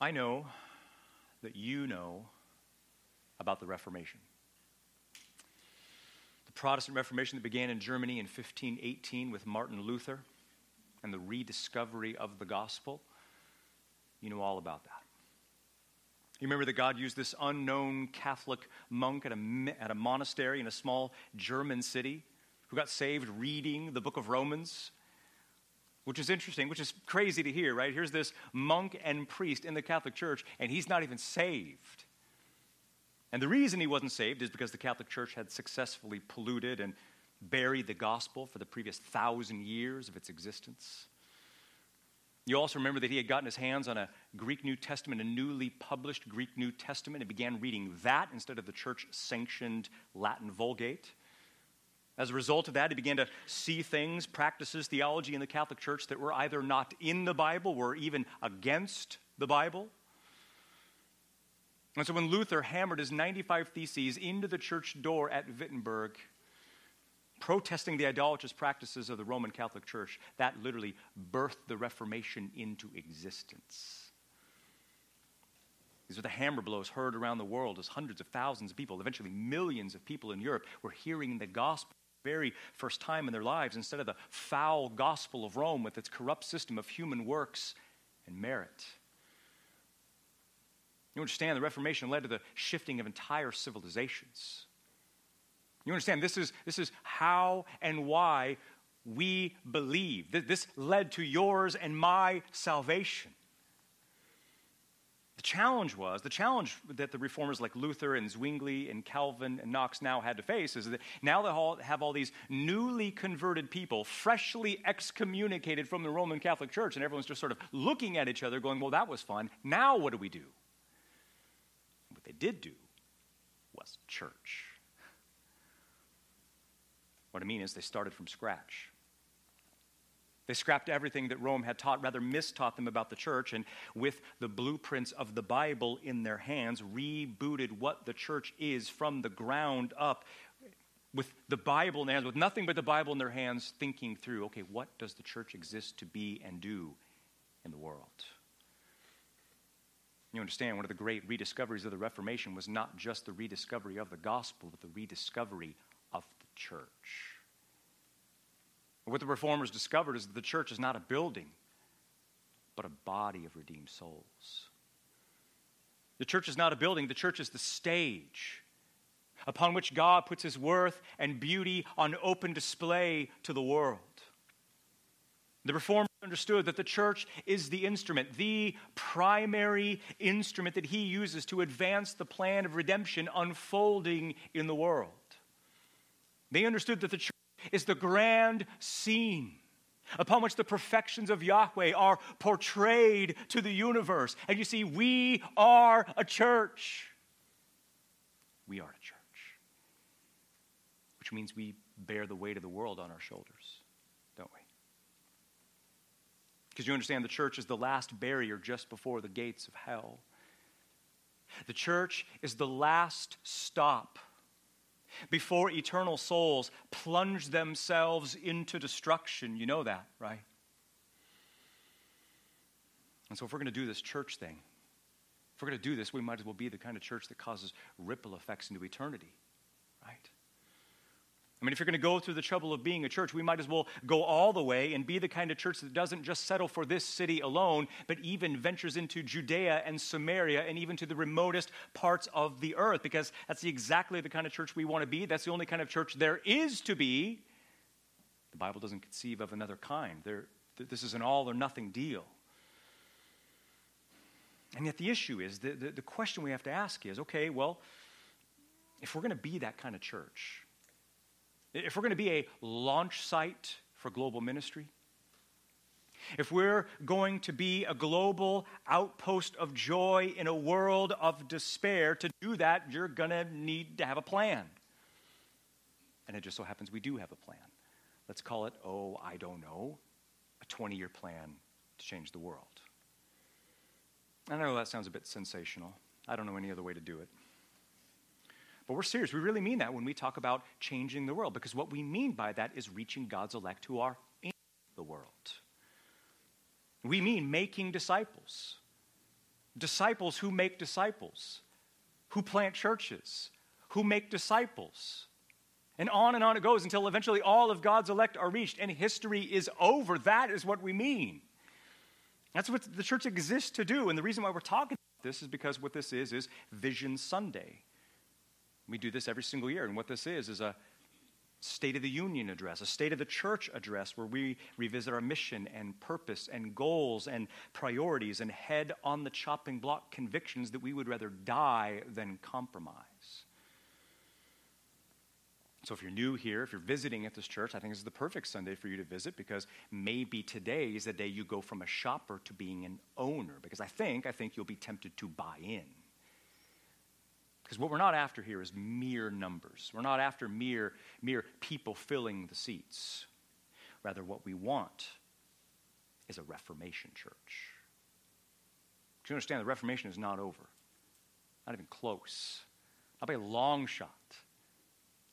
I know that you know about the Reformation. The Protestant Reformation that began in Germany in 1518 with Martin Luther and the rediscovery of the gospel. You know all about that. You remember that God used this unknown Catholic monk at a, at a monastery in a small German city who got saved reading the book of Romans which is interesting, which is crazy to hear, right? Here's this monk and priest in the Catholic Church, and he's not even saved. And the reason he wasn't saved is because the Catholic Church had successfully polluted and buried the gospel for the previous thousand years of its existence. You also remember that he had gotten his hands on a Greek New Testament, a newly published Greek New Testament, and began reading that instead of the church sanctioned Latin Vulgate. As a result of that, he began to see things, practices, theology in the Catholic Church that were either not in the Bible, were even against the Bible. And so when Luther hammered his 95 Theses into the church door at Wittenberg, protesting the idolatrous practices of the Roman Catholic Church, that literally birthed the Reformation into existence. These are the hammer blows heard around the world as hundreds of thousands of people, eventually millions of people in Europe, were hearing the gospel very first time in their lives instead of the foul gospel of Rome with its corrupt system of human works and merit. You understand the Reformation led to the shifting of entire civilizations. You understand this is, this is how and why we believe. This led to yours and my salvation. The challenge was, the challenge that the reformers like Luther and Zwingli and Calvin and Knox now had to face is that now they all have all these newly converted people, freshly excommunicated from the Roman Catholic Church, and everyone's just sort of looking at each other going, well, that was fun. Now what do we do? What they did do was church. What I mean is they started from scratch. They scrapped everything that Rome had taught, rather mistaught them about the church, and with the blueprints of the Bible in their hands, rebooted what the church is from the ground up with the Bible in their hands, with nothing but the Bible in their hands, thinking through okay, what does the church exist to be and do in the world? You understand, one of the great rediscoveries of the Reformation was not just the rediscovery of the gospel, but the rediscovery of the church. What the reformers discovered is that the church is not a building, but a body of redeemed souls. The church is not a building, the church is the stage upon which God puts his worth and beauty on open display to the world. The reformers understood that the church is the instrument, the primary instrument that he uses to advance the plan of redemption unfolding in the world. They understood that the church is the grand scene upon which the perfections of Yahweh are portrayed to the universe. And you see, we are a church. We are a church, which means we bear the weight of the world on our shoulders, don't we? Because you understand, the church is the last barrier just before the gates of hell. The church is the last stop before eternal souls plunge themselves into destruction. You know that, right? And so, if we're going to do this church thing, if we're going to do this, we might as well be the kind of church that causes ripple effects into eternity, right? I mean, if you're going to go through the trouble of being a church, we might as well go all the way and be the kind of church that doesn't just settle for this city alone, but even ventures into Judea and Samaria and even to the remotest parts of the earth, because that's exactly the kind of church we want to be. That's the only kind of church there is to be. The Bible doesn't conceive of another kind. There, this is an all or nothing deal. And yet, the issue is the, the, the question we have to ask is okay, well, if we're going to be that kind of church, if we're going to be a launch site for global ministry, if we're going to be a global outpost of joy in a world of despair, to do that, you're going to need to have a plan. And it just so happens we do have a plan. Let's call it, oh, I don't know, a 20 year plan to change the world. I know that sounds a bit sensational. I don't know any other way to do it. But we're serious. We really mean that when we talk about changing the world, because what we mean by that is reaching God's elect who are in the world. We mean making disciples. disciples who make disciples, who plant churches, who make disciples. And on and on it goes until eventually all of God's elect are reached and history is over. That is what we mean. That's what the church exists to do. And the reason why we're talking about this is because what this is is Vision Sunday. We do this every single year. And what this is is a State of the Union address, a State of the Church address where we revisit our mission and purpose and goals and priorities and head on the chopping block convictions that we would rather die than compromise. So, if you're new here, if you're visiting at this church, I think this is the perfect Sunday for you to visit because maybe today is the day you go from a shopper to being an owner. Because I think, I think you'll be tempted to buy in. Because what we're not after here is mere numbers. We're not after mere, mere people filling the seats. Rather, what we want is a Reformation church. Do you understand, the Reformation is not over, not even close, not by a long shot.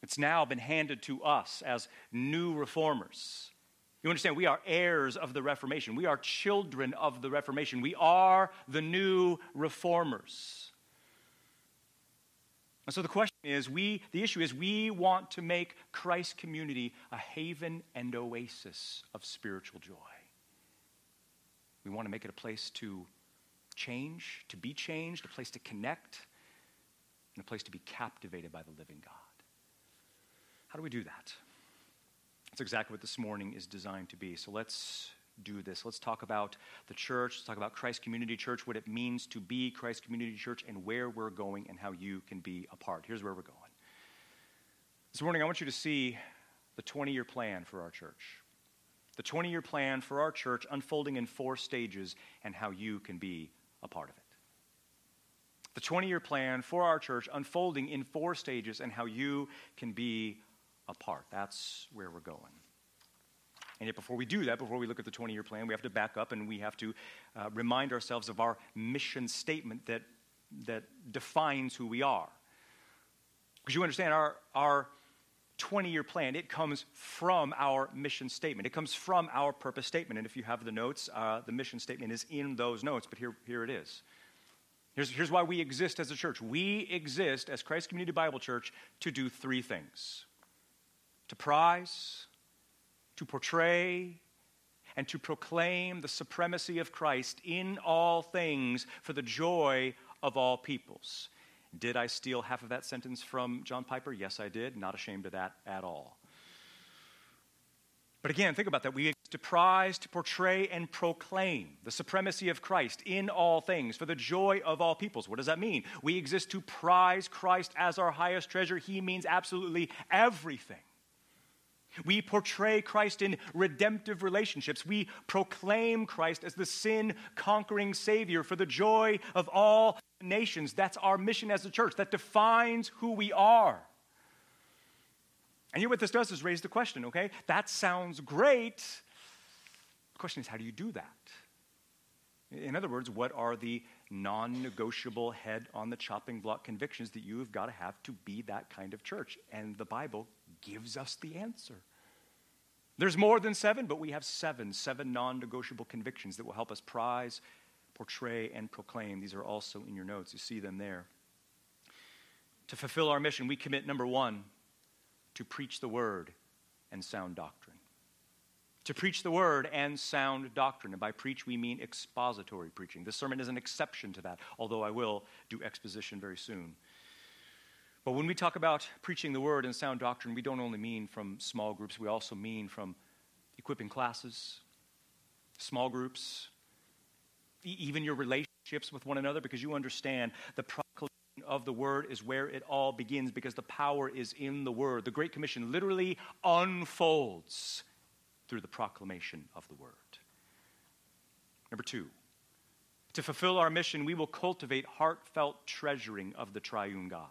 It's now been handed to us as new reformers. You understand, we are heirs of the Reformation. We are children of the Reformation. We are the new reformers. And so the question is, we, the issue is, we want to make Christ community a haven and oasis of spiritual joy. We want to make it a place to change, to be changed, a place to connect, and a place to be captivated by the living God. How do we do that? That's exactly what this morning is designed to be. So let's do this. Let's talk about the church, let's talk about Christ Community Church, what it means to be Christ Community Church, and where we're going and how you can be a part. Here's where we're going. This morning, I want you to see the 20 year plan for our church. The 20 year plan for our church unfolding in four stages and how you can be a part of it. The 20 year plan for our church unfolding in four stages and how you can be a part. That's where we're going. And yet, before we do that, before we look at the 20 year plan, we have to back up and we have to uh, remind ourselves of our mission statement that, that defines who we are. Because you understand, our, our 20 year plan, it comes from our mission statement. It comes from our purpose statement. And if you have the notes, uh, the mission statement is in those notes, but here, here it is. Here's, here's why we exist as a church. We exist as Christ Community Bible Church to do three things to prize, to portray and to proclaim the supremacy of Christ in all things for the joy of all peoples. Did I steal half of that sentence from John Piper? Yes, I did. Not ashamed of that at all. But again, think about that. We exist to prize, to portray, and proclaim the supremacy of Christ in all things for the joy of all peoples. What does that mean? We exist to prize Christ as our highest treasure. He means absolutely everything. We portray Christ in redemptive relationships. We proclaim Christ as the sin conquering Savior for the joy of all nations. That's our mission as a church. That defines who we are. And yet, what this does is raise the question okay, that sounds great. The question is, how do you do that? In other words, what are the non negotiable head on the chopping block convictions that you have got to have to be that kind of church? And the Bible gives us the answer. There's more than seven, but we have seven, seven non negotiable convictions that will help us prize, portray, and proclaim. These are also in your notes. You see them there. To fulfill our mission, we commit number one, to preach the word and sound doctrine. To preach the word and sound doctrine. And by preach, we mean expository preaching. This sermon is an exception to that, although I will do exposition very soon. But when we talk about preaching the word and sound doctrine, we don't only mean from small groups, we also mean from equipping classes, small groups, even your relationships with one another, because you understand the proclamation of the word is where it all begins, because the power is in the word. The Great Commission literally unfolds through the proclamation of the word. Number two, to fulfill our mission, we will cultivate heartfelt treasuring of the triune God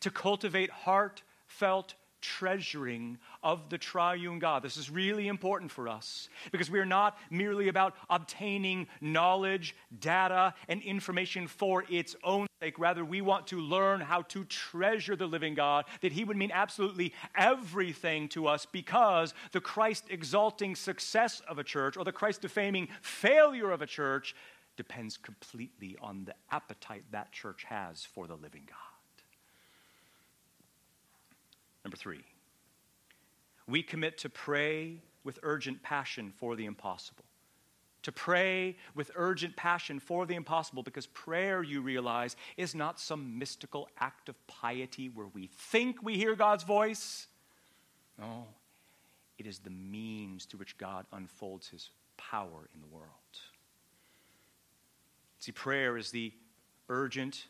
to cultivate heartfelt treasuring of the triune God. This is really important for us because we are not merely about obtaining knowledge, data, and information for its own sake. Rather, we want to learn how to treasure the living God, that He would mean absolutely everything to us because the Christ exalting success of a church or the Christ defaming failure of a church depends completely on the appetite that church has for the living God. Number three, we commit to pray with urgent passion for the impossible. To pray with urgent passion for the impossible because prayer, you realize, is not some mystical act of piety where we think we hear God's voice. No, it is the means through which God unfolds his power in the world. See, prayer is the urgent,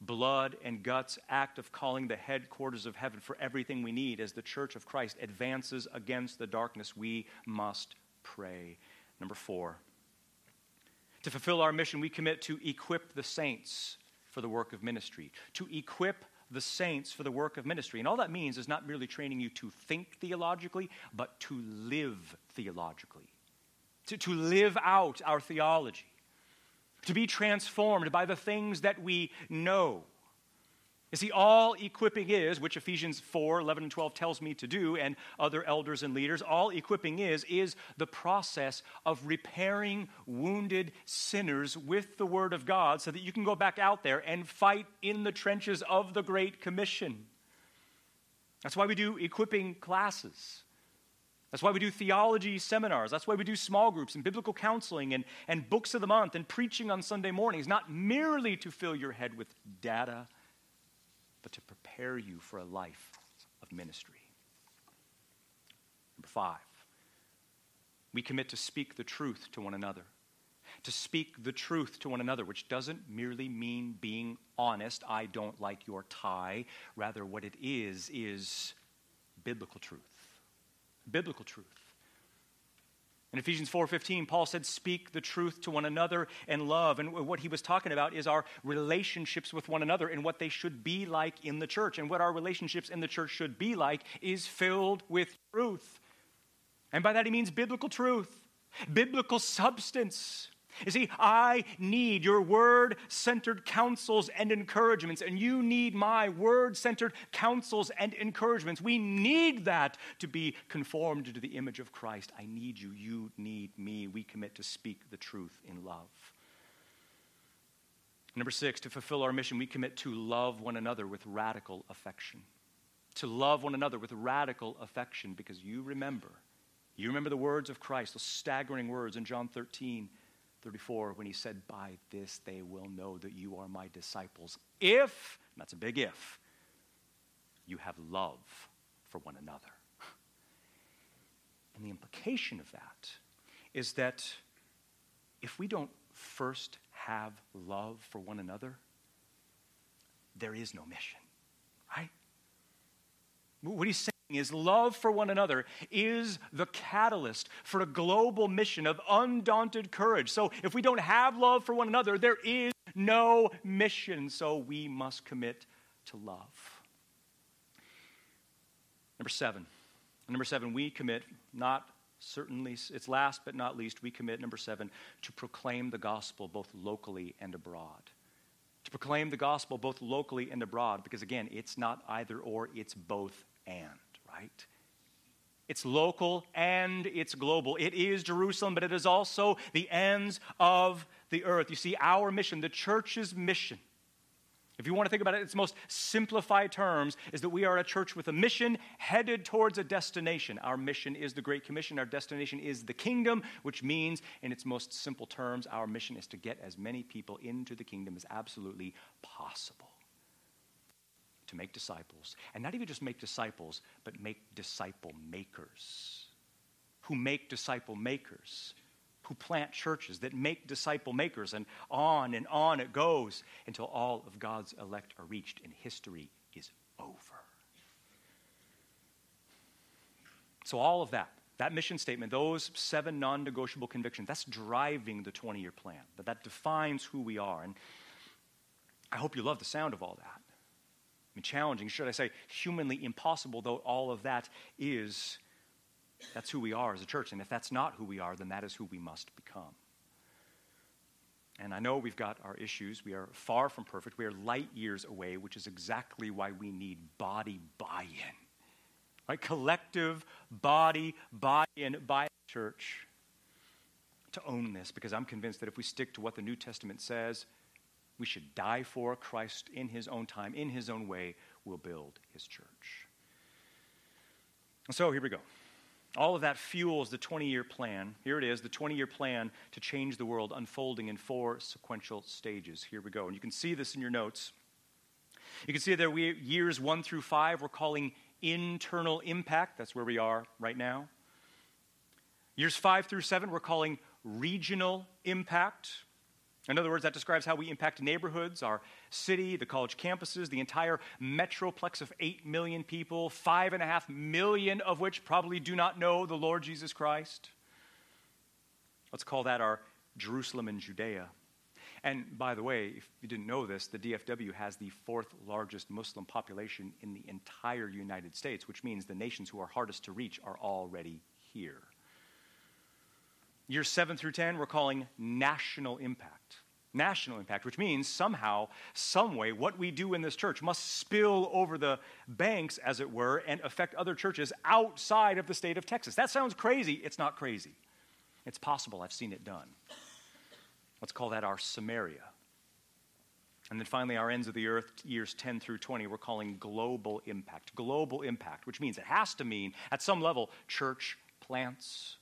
blood and guts act of calling the headquarters of heaven for everything we need as the church of Christ advances against the darkness. We must pray. Number four, to fulfill our mission, we commit to equip the saints for the work of ministry. To equip the saints for the work of ministry. And all that means is not merely training you to think theologically, but to live theologically, to, to live out our theology to be transformed by the things that we know. You see, all equipping is, which Ephesians 4 11 and 12 tells me to do, and other elders and leaders, all equipping is, is the process of repairing wounded sinners with the Word of God so that you can go back out there and fight in the trenches of the Great Commission. That's why we do equipping classes. That's why we do theology seminars. That's why we do small groups and biblical counseling and, and books of the month and preaching on Sunday mornings, not merely to fill your head with data, but to prepare you for a life of ministry. Number five, we commit to speak the truth to one another. To speak the truth to one another, which doesn't merely mean being honest, I don't like your tie. Rather, what it is, is biblical truth biblical truth. In Ephesians 4:15, Paul said, "Speak the truth to one another in love." And what he was talking about is our relationships with one another and what they should be like in the church. And what our relationships in the church should be like is filled with truth. And by that he means biblical truth, biblical substance. You see, I need your word centered counsels and encouragements, and you need my word centered counsels and encouragements. We need that to be conformed to the image of Christ. I need you. You need me. We commit to speak the truth in love. Number six, to fulfill our mission, we commit to love one another with radical affection. To love one another with radical affection because you remember, you remember the words of Christ, those staggering words in John 13 34 when he said, By this they will know that you are my disciples. If, that's a big if, you have love for one another. And the implication of that is that if we don't first have love for one another, there is no mission, right? What he's saying is love for one another is the catalyst for a global mission of undaunted courage. So if we don't have love for one another, there is no mission. So we must commit to love. Number seven. Number seven, we commit, not certainly, it's last but not least, we commit, number seven, to proclaim the gospel both locally and abroad. To proclaim the gospel both locally and abroad, because again, it's not either or, it's both and right? It's local and it's global. It is Jerusalem, but it is also the ends of the earth. You see, our mission, the church's mission, if you want to think about it, in its most simplified terms is that we are a church with a mission headed towards a destination. Our mission is the Great Commission. Our destination is the kingdom, which means, in its most simple terms, our mission is to get as many people into the kingdom as absolutely possible to make disciples. And not even just make disciples, but make disciple makers. Who make disciple makers. Who plant churches that make disciple makers. And on and on it goes until all of God's elect are reached and history is over. So, all of that, that mission statement, those seven non negotiable convictions, that's driving the 20 year plan. But that defines who we are. And I hope you love the sound of all that mean, challenging, should I say, humanly impossible, though all of that is, that's who we are as a church. And if that's not who we are, then that is who we must become. And I know we've got our issues. We are far from perfect. We are light years away, which is exactly why we need body buy in. Right? Collective body buy in by the church. to own this because I'm convinced that if we stick to what the New Testament says, we should die for Christ in his own time, in his own way, will build his church. And so here we go. All of that fuels the 20 year plan. Here it is the 20 year plan to change the world, unfolding in four sequential stages. Here we go. And you can see this in your notes. You can see that we, years one through five, we're calling internal impact. That's where we are right now. Years five through seven, we're calling regional impact. In other words, that describes how we impact neighborhoods, our city, the college campuses, the entire metroplex of 8 million people, 5.5 million of which probably do not know the Lord Jesus Christ. Let's call that our Jerusalem and Judea. And by the way, if you didn't know this, the DFW has the fourth largest Muslim population in the entire United States, which means the nations who are hardest to reach are already here. Years 7 through 10, we're calling national impact. National impact, which means somehow, some way, what we do in this church must spill over the banks, as it were, and affect other churches outside of the state of Texas. That sounds crazy. It's not crazy. It's possible. I've seen it done. Let's call that our Samaria. And then finally, our ends of the earth, years 10 through 20, we're calling global impact. Global impact, which means it has to mean, at some level, church plants,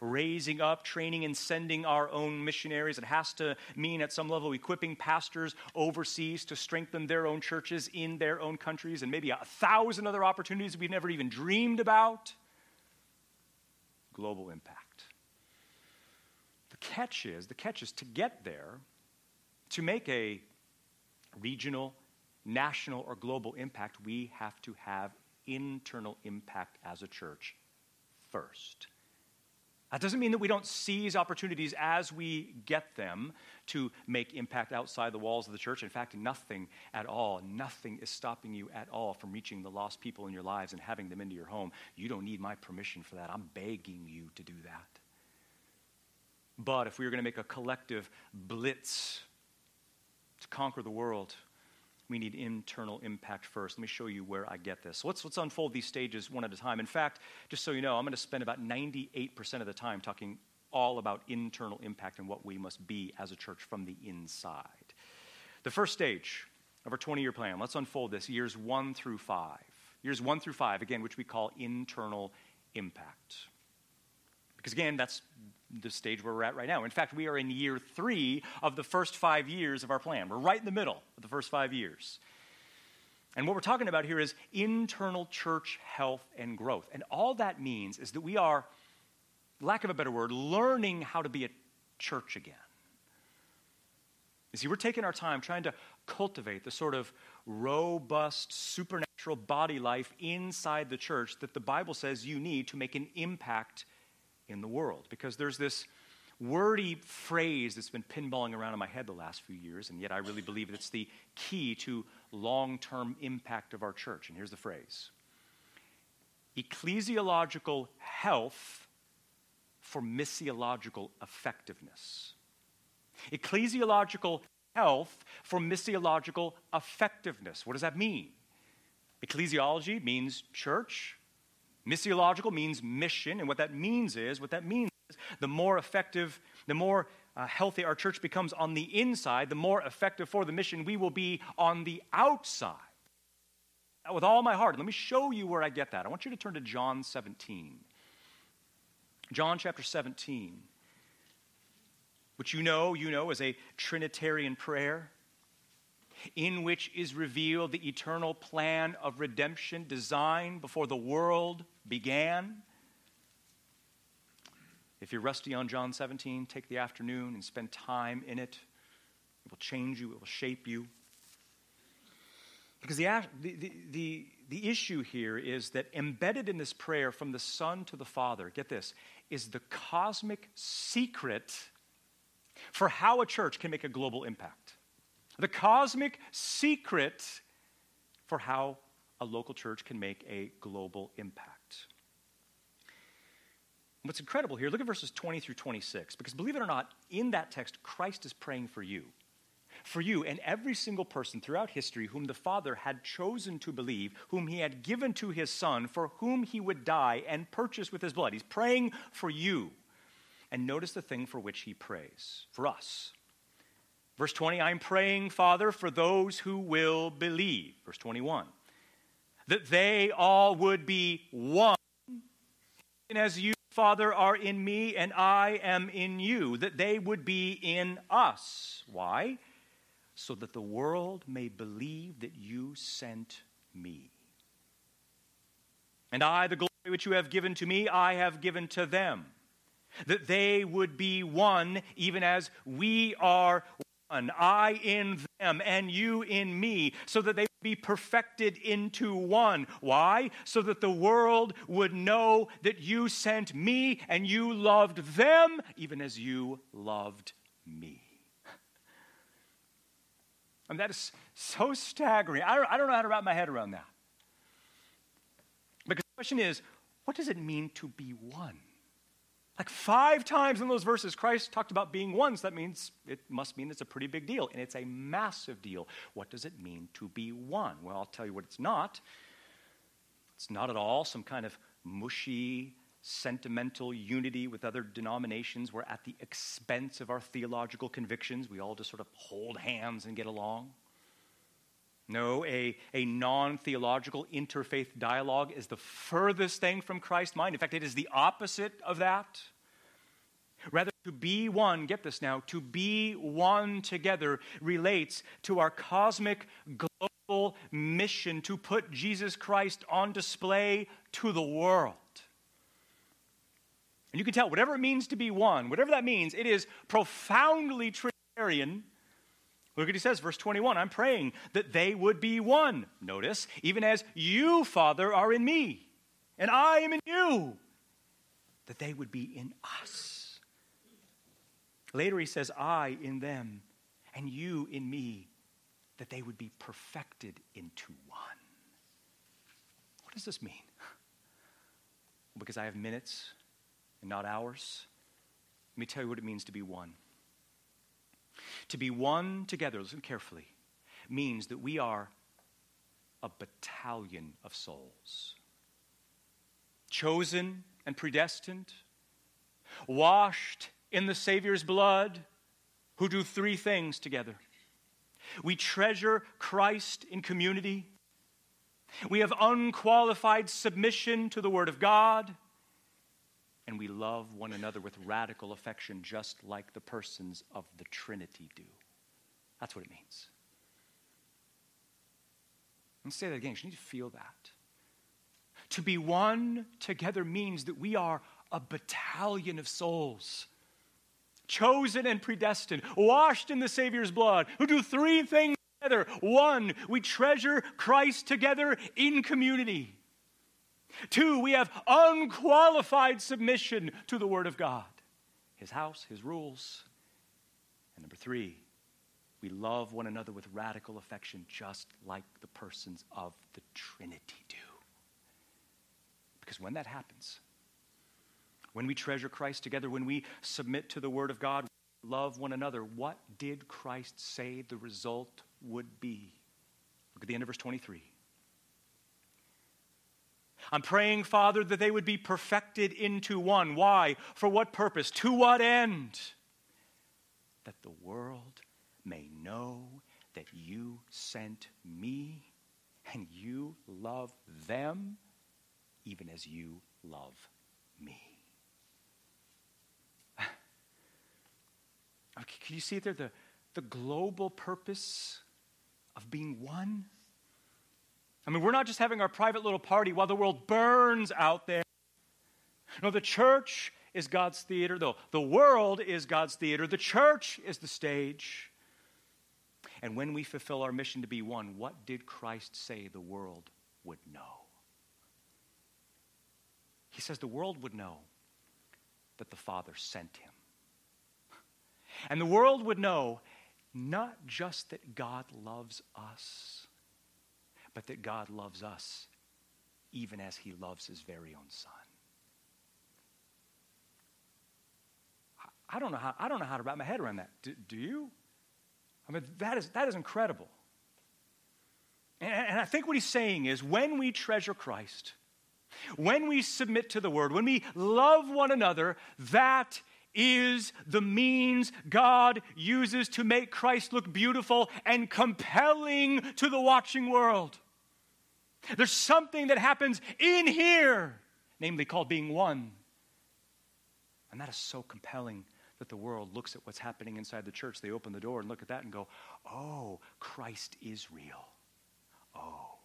raising up, training, and sending our own missionaries. It has to mean, at some level, equipping pastors overseas to strengthen their own churches in their own countries, and maybe a thousand other opportunities we've never even dreamed about. Global impact. The catch is the catch is to get there, to make a regional, national, or global impact, we have to have internal impact as a church first. That doesn't mean that we don't seize opportunities as we get them to make impact outside the walls of the church. In fact, nothing at all, nothing is stopping you at all from reaching the lost people in your lives and having them into your home. You don't need my permission for that. I'm begging you to do that. But if we were going to make a collective blitz to conquer the world, we need internal impact first. Let me show you where I get this. So let's, let's unfold these stages one at a time. In fact, just so you know, I'm going to spend about 98% of the time talking all about internal impact and what we must be as a church from the inside. The first stage of our 20 year plan, let's unfold this years one through five. Years one through five, again, which we call internal impact. Because again, that's the stage where we're at right now. In fact, we are in year three of the first five years of our plan. We're right in the middle of the first five years. And what we're talking about here is internal church health and growth. And all that means is that we are, lack of a better word, learning how to be a church again. You see, we're taking our time trying to cultivate the sort of robust, supernatural body life inside the church that the Bible says you need to make an impact in the world. Because there's this wordy phrase that's been pinballing around in my head the last few years, and yet I really believe it's the key to long term impact of our church. And here's the phrase ecclesiological health for missiological effectiveness. Ecclesiological health for missiological effectiveness. What does that mean? Ecclesiology means church, Missiological means mission, and what that means is, what that means is, the more effective, the more uh, healthy our church becomes on the inside, the more effective for the mission we will be on the outside. With all my heart, let me show you where I get that. I want you to turn to John 17. John chapter 17, which you know, you know, is a Trinitarian prayer in which is revealed the eternal plan of redemption designed before the world began. If you're rusty on John 17, take the afternoon and spend time in it. It will change you, it will shape you. Because the, the, the, the, issue here is that embedded in this prayer from the Son to the Father, get this, is the cosmic secret for how a church can make a global impact. The cosmic secret for how a local church can make a global impact. What's incredible here, look at verses 20 through 26, because believe it or not, in that text, Christ is praying for you. For you and every single person throughout history whom the Father had chosen to believe, whom he had given to his Son, for whom he would die and purchase with his blood. He's praying for you. And notice the thing for which he prays for us. Verse 20, I'm praying, Father, for those who will believe. Verse 21, that they all would be one, and as you, Father, are in me and I am in you, that they would be in us. Why? So that the world may believe that you sent me. And I, the glory which you have given to me, I have given to them, that they would be one, even as we are one, I in them and you in me, so that they would be perfected into one. Why? So that the world would know that you sent me and you loved them, even as you loved me. And that is so staggering. I don't, I don't know how to wrap my head around that. Because the question is, what does it mean to be one? Like five times in those verses, Christ talked about being one, so that means it must mean it's a pretty big deal, and it's a massive deal. What does it mean to be one? Well, I'll tell you what it's not. It's not at all some kind of mushy, sentimental unity with other denominations where, at the expense of our theological convictions, we all just sort of hold hands and get along. No, a, a non theological interfaith dialogue is the furthest thing from Christ's mind. In fact, it is the opposite of that. Rather, to be one, get this now, to be one together relates to our cosmic global mission to put Jesus Christ on display to the world. And you can tell, whatever it means to be one, whatever that means, it is profoundly Trinitarian Look at what he says, verse 21 I'm praying that they would be one. Notice, even as you, Father, are in me, and I am in you, that they would be in us. Later he says, I in them, and you in me, that they would be perfected into one. What does this mean? Because I have minutes and not hours. Let me tell you what it means to be one. To be one together, listen carefully, means that we are a battalion of souls. Chosen and predestined, washed in the Savior's blood, who do three things together. We treasure Christ in community. We have unqualified submission to the Word of God and we love one another with radical affection, just like the persons of the Trinity do. That's what it means. Let's say that again. You need to feel that. To be one together means that we are a battalion of souls, chosen and predestined, washed in the Savior's blood, who do three things together. One, we treasure Christ together in community. Two, we have unqualified submission to the Word of God, His house, His rules. And number three, we love one another with radical affection, just like the persons of the Trinity do. Because when that happens, when we treasure Christ together, when we submit to the Word of God, love one another, what did Christ say the result would be? Look at the end of verse 23. I'm praying, Father, that they would be perfected into one. Why? For what purpose? To what end? That the world may know that you sent me and you love them even as you love me. Can you see there? The, the global purpose of being one? I mean, we're not just having our private little party while the world burns out there. No, the church is God's theater, though. The world is God's theater. The church is the stage. And when we fulfill our mission to be one, what did Christ say the world would know? He says the world would know that the Father sent him. And the world would know not just that God loves us, but that God loves us even as he loves his very own son. I don't know how, I don't know how to wrap my head around that. Do, do you? I mean, that is, that is incredible. And, and I think what he's saying is when we treasure Christ, when we submit to the word, when we love one another, that is the means God uses to make Christ look beautiful and compelling to the watching world. There's something that happens in here, namely called being one. And that is so compelling that the world looks at what's happening inside the church. They open the door and look at that and go, oh, Christ is real. Oh,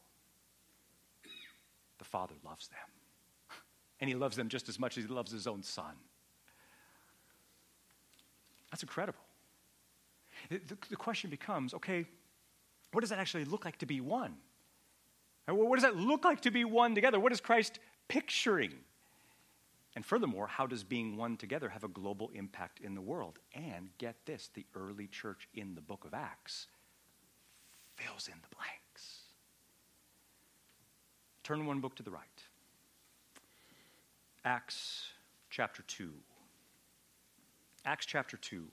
the Father loves them. And he loves them just as much as he loves his own son. That's incredible. The, the, question becomes okay, what does that actually look like to be one? What does that look like to be one together? What is Christ picturing? And furthermore, how does being one together have a global impact in the world? And get this the early church in the book of Acts fills in the blanks. Turn one book to the right. Acts chapter 2. Acts chapter 2.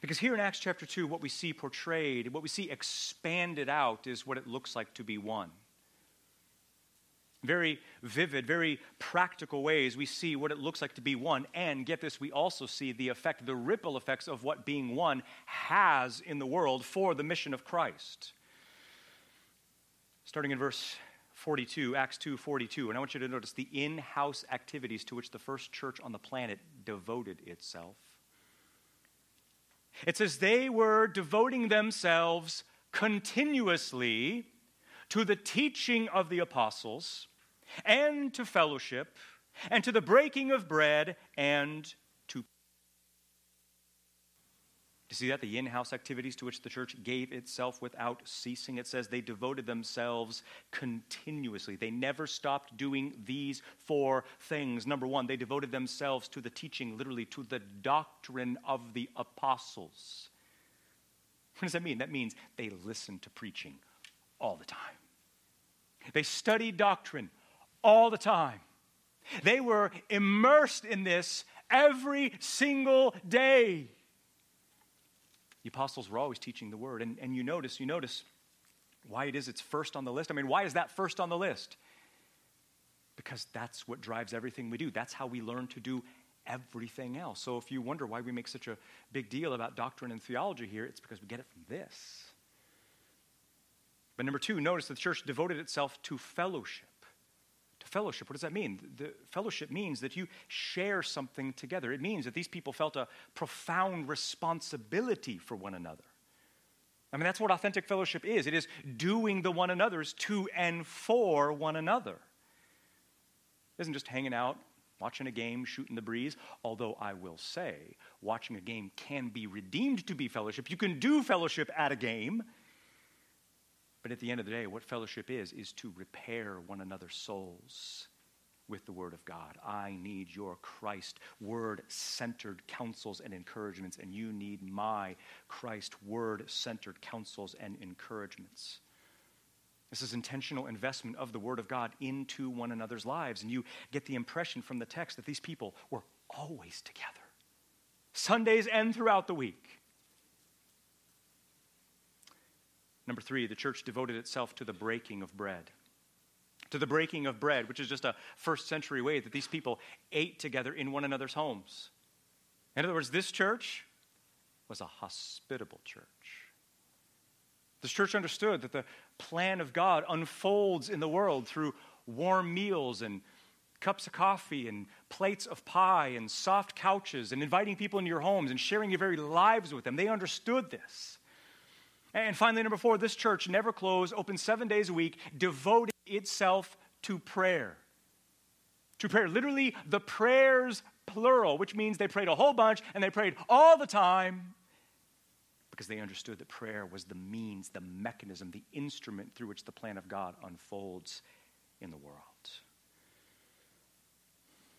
Because here in Acts chapter 2, what we see portrayed, what we see expanded out, is what it looks like to be one. Very vivid, very practical ways, we see what it looks like to be one. And get this, we also see the effect, the ripple effects of what being one has in the world for the mission of Christ. Starting in verse 42, Acts 2 42. And I want you to notice the in house activities to which the first church on the planet devoted itself. It says they were devoting themselves continuously to the teaching of the apostles and to fellowship and to the breaking of bread and you see that? The in house activities to which the church gave itself without ceasing. It says they devoted themselves continuously. They never stopped doing these four things. Number one, they devoted themselves to the teaching, literally to the doctrine of the apostles. What does that mean? That means they listened to preaching all the time, they studied doctrine all the time. They were immersed in this every single day. The apostles were always teaching the word. And, and you notice, you notice why it is it's first on the list. I mean, why is that first on the list? Because that's what drives everything we do. That's how we learn to do everything else. So if you wonder why we make such a big deal about doctrine and theology here, it's because we get it from this. But number two, notice the church devoted itself to fellowship fellowship. What does that mean? The fellowship means that you share something together. It means that these people felt a profound responsibility for one another. I mean, that's what authentic fellowship is it is doing the one another's to and for one another. It isn't just hanging out, watching a game, shooting the breeze. Although I will say, watching a game can be redeemed to be fellowship. You can do fellowship at a game. But at the end of the day, what fellowship is, is to repair one another's souls with the Word of God. I need your Christ Word centered counsels and encouragements, and you need my Christ Word centered counsels and encouragements. This is intentional investment of the Word of God into one another's lives. And you get the impression from the text that these people were always together, Sundays and throughout the week. Number three, the church devoted itself to the breaking of bread. To the breaking of bread, which is just a first century way that these people ate together in one another's homes. In other words, this church was a hospitable church. This church understood that the plan of God unfolds in the world through warm meals and cups of coffee and plates of pie and soft couches and inviting people into your homes and sharing your very lives with them. They understood this. And finally, number four, this church never closed, open seven days a week, devoted itself to prayer. To prayer. Literally, the prayers plural, which means they prayed a whole bunch and they prayed all the time because they understood that prayer was the means, the mechanism, the instrument through which the plan of God unfolds in the world.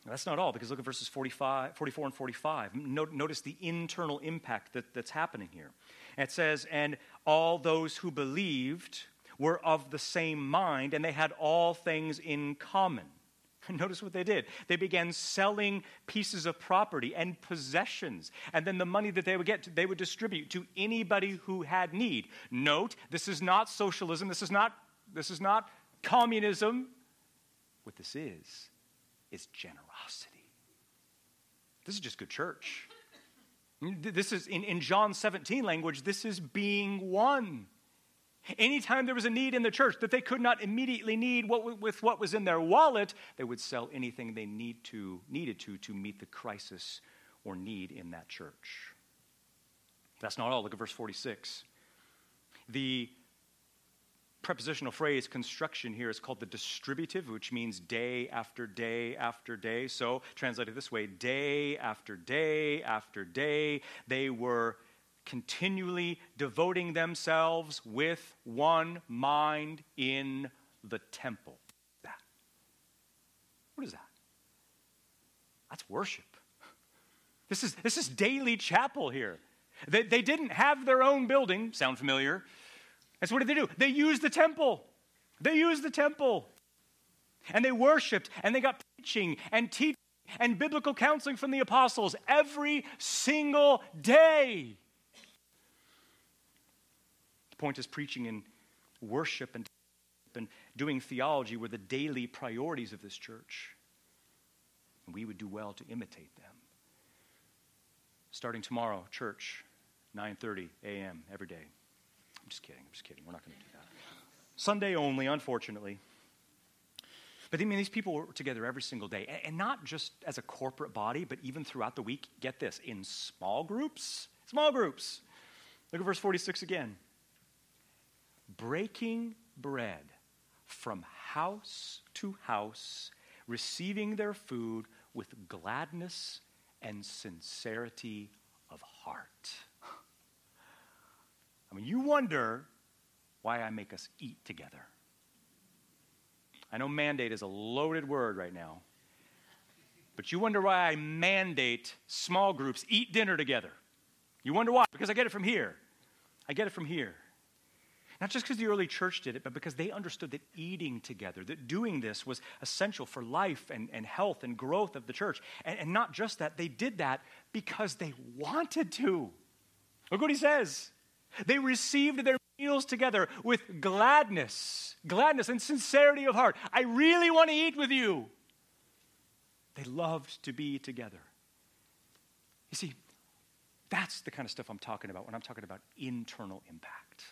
That's not all, because look at verses 45, 44 and 45. Notice the internal impact that, that's happening here. it says, And all those who believed were of the same mind, and they had all things in common. Notice what they did. They began selling pieces of property and possessions, and then the money that they would get, they would distribute to anybody who had need. Note, this is not socialism. This is not, this is not communism. What this is, is generosity. This is just good church. This is in, in John 17 language, this is being one. Anytime there was a need in the church that they could not immediately need what, with what was in their wallet, they would sell anything they need to, needed to to meet the crisis or need in that church. That's not all. Look at verse 46. The prepositional phrase construction here is called the distributive, which means day after day after day. So, translated this way day after day after day, they were continually devoting themselves with one mind in the temple. That. What is that? That's worship. This is, this is daily chapel here. They, they didn't have their own building. Sound familiar? And so what did they do? They used the temple. They used the temple. And they worshiped and they got preaching and teaching and biblical counseling from the apostles every single day. The point is, preaching and worship and, and doing theology were the daily priorities of this church. And we would do well to imitate them. Starting tomorrow, church, 9:30 a.m. every day. I'm just kidding. I'm just kidding. We're not going to do that. Sunday only, unfortunately. But I mean, these people were together every single day, and not just as a corporate body, but even throughout the week. Get this in small groups. Small groups. Look at verse 46 again breaking bread from house to house, receiving their food with gladness and sincerity of heart. I mean, you wonder why I make us eat together. I know mandate is a loaded word right now, but you wonder why I mandate small groups eat dinner together. You wonder why? Because I get it from here. I get it from here. Not just because the early church did it, but because they understood that eating together, that doing this was essential for life and, and health and growth of the church. And, and not just that, they did that because they wanted to. Look what he says. They received their meals together with gladness, gladness and sincerity of heart. I really want to eat with you. They loved to be together. You see, that's the kind of stuff I'm talking about when I'm talking about internal impact.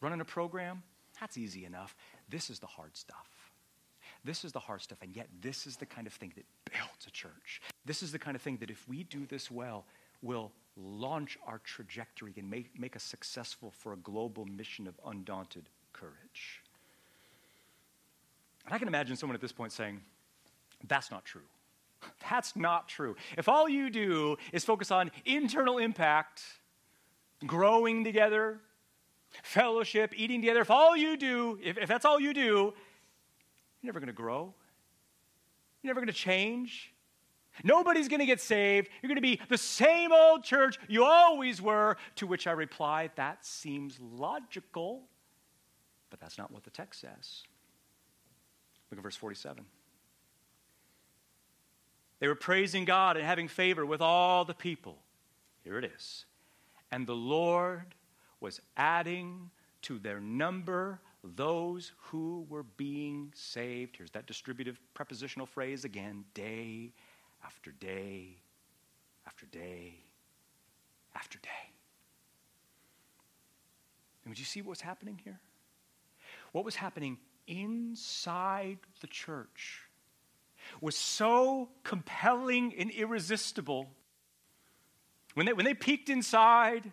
Running a program, that's easy enough. This is the hard stuff. This is the hard stuff, and yet this is the kind of thing that builds a church. This is the kind of thing that if we do this well, will launch our trajectory and make, make us successful for a global mission of undaunted courage. And I can imagine someone at this point saying, That's not true. That's not true. If all you do is focus on internal impact, growing together, fellowship, eating together, if all you do, if, if that's all you do, you're never going to grow. You're never going to change. Nobody's going to get saved. You're going to be the same old church you always were. To which I reply, that seems logical, but that's not what the text says. Look at verse 47. They were praising God and having favor with all the people. Here it is. And the Lord was adding to their number those who were being saved. Here's that distributive prepositional phrase again day after day after day after day. And would you see what was happening here? What was happening inside the church was so compelling and irresistible. When they, when they peeked inside,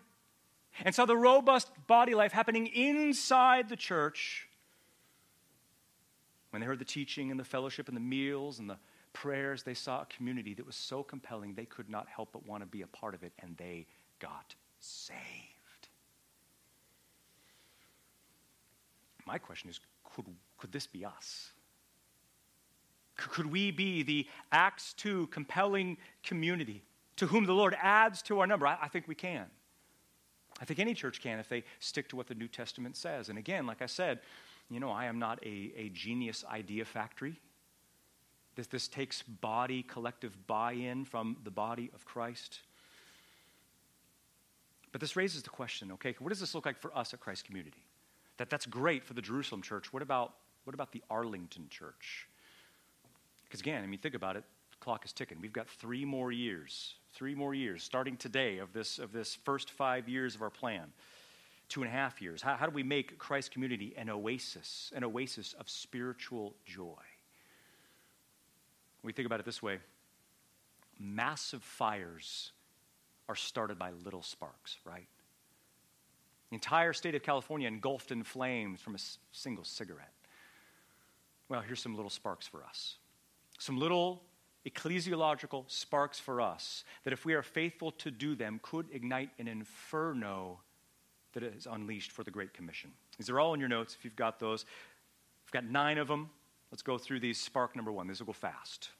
and saw the robust body life happening inside the church, when they heard the teaching and the fellowship and the meals and the prayers, they saw a community that was so compelling they could not help but want to be a part of it, and they got saved. My question is could, could this be us? Could we be the Acts 2 compelling community to whom the Lord adds to our number? I, I think we can. I think any church can if they stick to what the New Testament says. And again, like I said, you know, I am not a, a genius idea factory. This, this takes body, collective buy in from the body of Christ. But this raises the question okay, what does this look like for us at Christ Community? That, that's great for the Jerusalem church. What about, what about the Arlington church? Because again, I mean, think about it The clock is ticking. We've got three more years, three more years, starting today of this, of this first five years of our plan. Two and a half years. How, how do we make Christ community an oasis, an oasis of spiritual joy? We think about it this way massive fires are started by little sparks, right? The entire state of California engulfed in flames from a s- single cigarette. Well, here's some little sparks for us. Some little ecclesiological sparks for us that, if we are faithful to do them, could ignite an inferno that is unleashed for the Great Commission. These are all in your notes if you've got those. I've got nine of them. Let's go through these. Spark number one. These will go fast.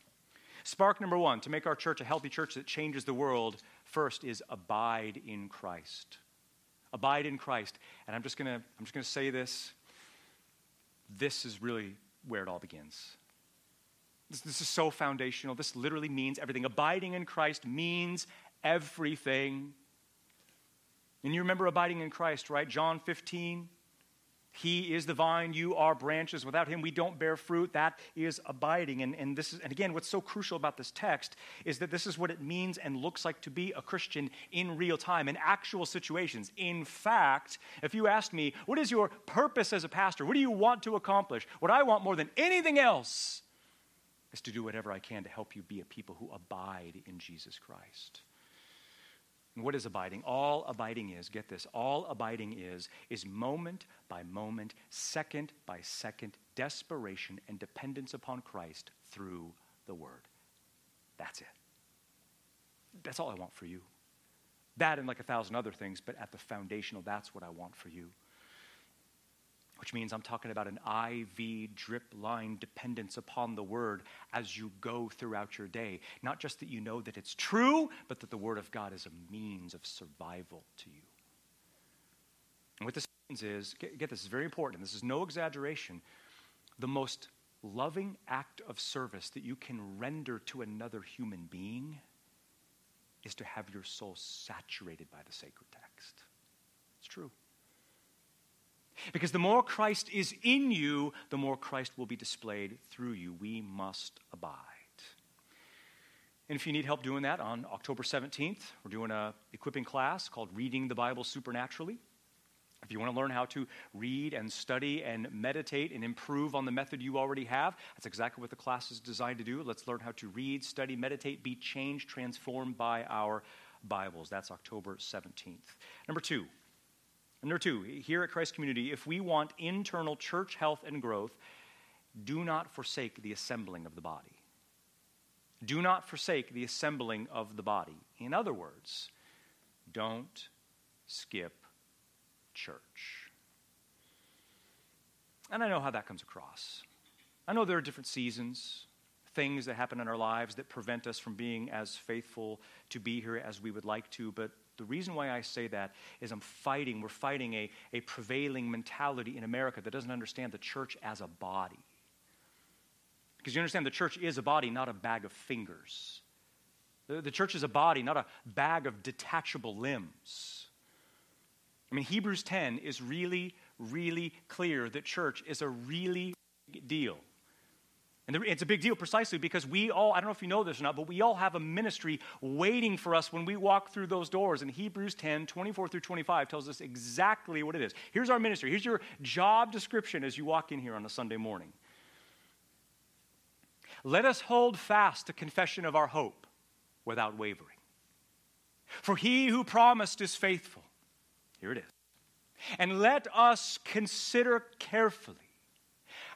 Spark number one to make our church a healthy church that changes the world first is abide in Christ. Abide in Christ. And I'm just gonna I'm just gonna say this. This is really where it all begins. This, this is so foundational. This literally means everything. Abiding in Christ means everything. And you remember abiding in Christ, right? John 15. He is the vine, you are branches. Without him, we don't bear fruit. That is abiding. And, and, this is, and again, what's so crucial about this text is that this is what it means and looks like to be a Christian in real time, in actual situations. In fact, if you asked me, what is your purpose as a pastor? What do you want to accomplish? What I want more than anything else is to do whatever I can to help you be a people who abide in Jesus Christ. What is abiding? All abiding is, get this, all abiding is, is moment by moment, second by second desperation and dependence upon Christ through the Word. That's it. That's all I want for you. That and like a thousand other things, but at the foundational, that's what I want for you which means I'm talking about an IV drip line dependence upon the Word as you go throughout your day. Not just that you know that it's true, but that the Word of God is a means of survival to you. And what this means is get, get this, is very important. This is no exaggeration. The most loving act of service that you can render to another human being is to have your soul saturated by the sacred text. It's true. Because the more Christ is in you, the more Christ will be displayed through you. We must abide. And if you need help doing that, on October 17th, we're doing a equipping class called Reading the Bible Supernaturally. If you want to learn how to read and study and meditate and improve on the method you already have, that's exactly what the class is designed to do. Let's learn how to read, study, meditate, be changed, transformed by our Bibles. That's October 17th. Number two, Number two, here at Christ Community, if we want internal church health and growth, do not forsake the assembling of the body. Do not forsake the assembling of the body. In other words, don't skip church. And I know how that comes across. I know there are different seasons, things that happen in our lives that prevent us from being as faithful to be here as we would like to, but the reason why I say that is I'm fighting, we're fighting a, a prevailing mentality in America that doesn't understand the church as a body. Because you understand the church is a body, not a bag of fingers. The, the church is a body, not a bag of detachable limbs. I mean, Hebrews 10 is really, really clear that church is a really big deal. And it's a big deal precisely because we all, I don't know if you know this or not, but we all have a ministry waiting for us when we walk through those doors. And Hebrews 10, 24 through 25 tells us exactly what it is. Here's our ministry. Here's your job description as you walk in here on a Sunday morning. Let us hold fast the confession of our hope without wavering. For he who promised is faithful. Here it is. And let us consider carefully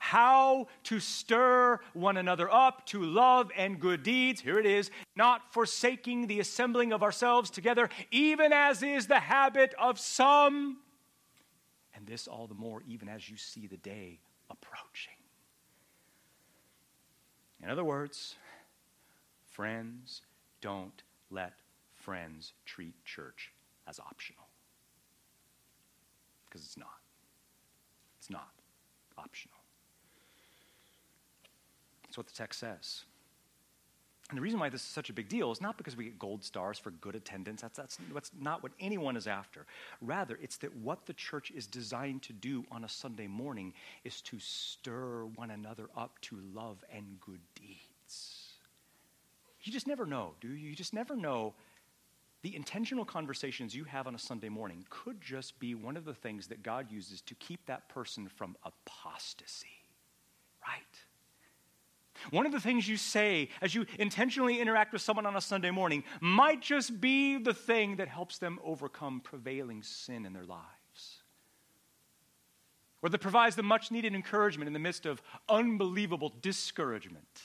how to stir one another up to love and good deeds. Here it is, not forsaking the assembling of ourselves together, even as is the habit of some. And this all the more, even as you see the day approaching. In other words, friends, don't let friends treat church as optional. Because it's not. It's not optional. That's what the text says. And the reason why this is such a big deal is not because we get gold stars for good attendance. That's, that's, that's not what anyone is after. Rather, it's that what the church is designed to do on a Sunday morning is to stir one another up to love and good deeds. You just never know, do you? You just never know. The intentional conversations you have on a Sunday morning could just be one of the things that God uses to keep that person from apostasy? One of the things you say as you intentionally interact with someone on a Sunday morning might just be the thing that helps them overcome prevailing sin in their lives. Or that provides them much needed encouragement in the midst of unbelievable discouragement.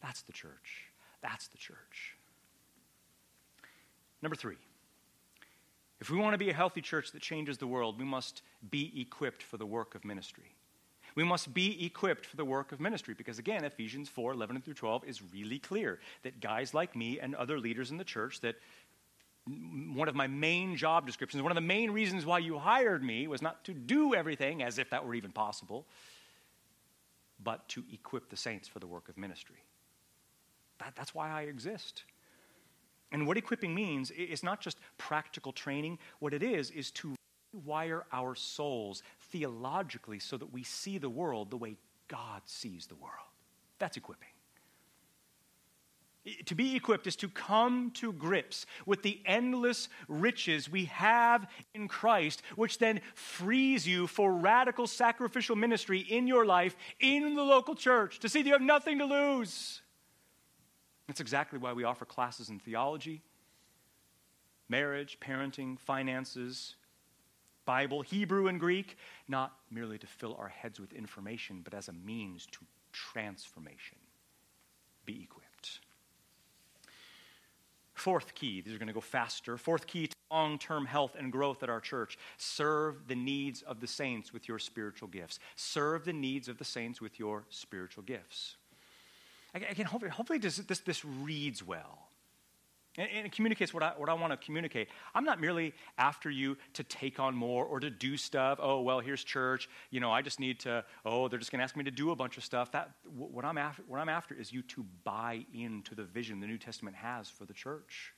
That's the church. That's the church. Number three, if we want to be a healthy church that changes the world, we must be equipped for the work of ministry. We must be equipped for the work of ministry because, again, Ephesians 4 11 through 12 is really clear that guys like me and other leaders in the church, that one of my main job descriptions, one of the main reasons why you hired me was not to do everything as if that were even possible, but to equip the saints for the work of ministry. That, that's why I exist. And what equipping means is not just practical training. What it is, is to wire our souls theologically so that we see the world the way God sees the world. That's equipping. To be equipped is to come to grips with the endless riches we have in Christ, which then frees you for radical sacrificial ministry in your life, in the local church, to see that you have nothing to lose. That's exactly why we offer classes in theology, marriage, parenting, finances, Bible, Hebrew and Greek, not merely to fill our heads with information, but as a means to transformation. Be equipped. Fourth key, these are going to go faster. Fourth key to long term health and growth at our church serve the needs of the saints with your spiritual gifts. Serve the needs of the saints with your spiritual gifts. Again, hopefully, hopefully this, this, this reads well. And, it communicates what I, what I want to communicate. I'm not merely after you to take on more or to do stuff. Oh, well, here's church. You know, I just need to, oh, they're just going to ask me to do a bunch of stuff. That, what, I'm after, what I'm after is you to buy into the vision the New Testament has for the church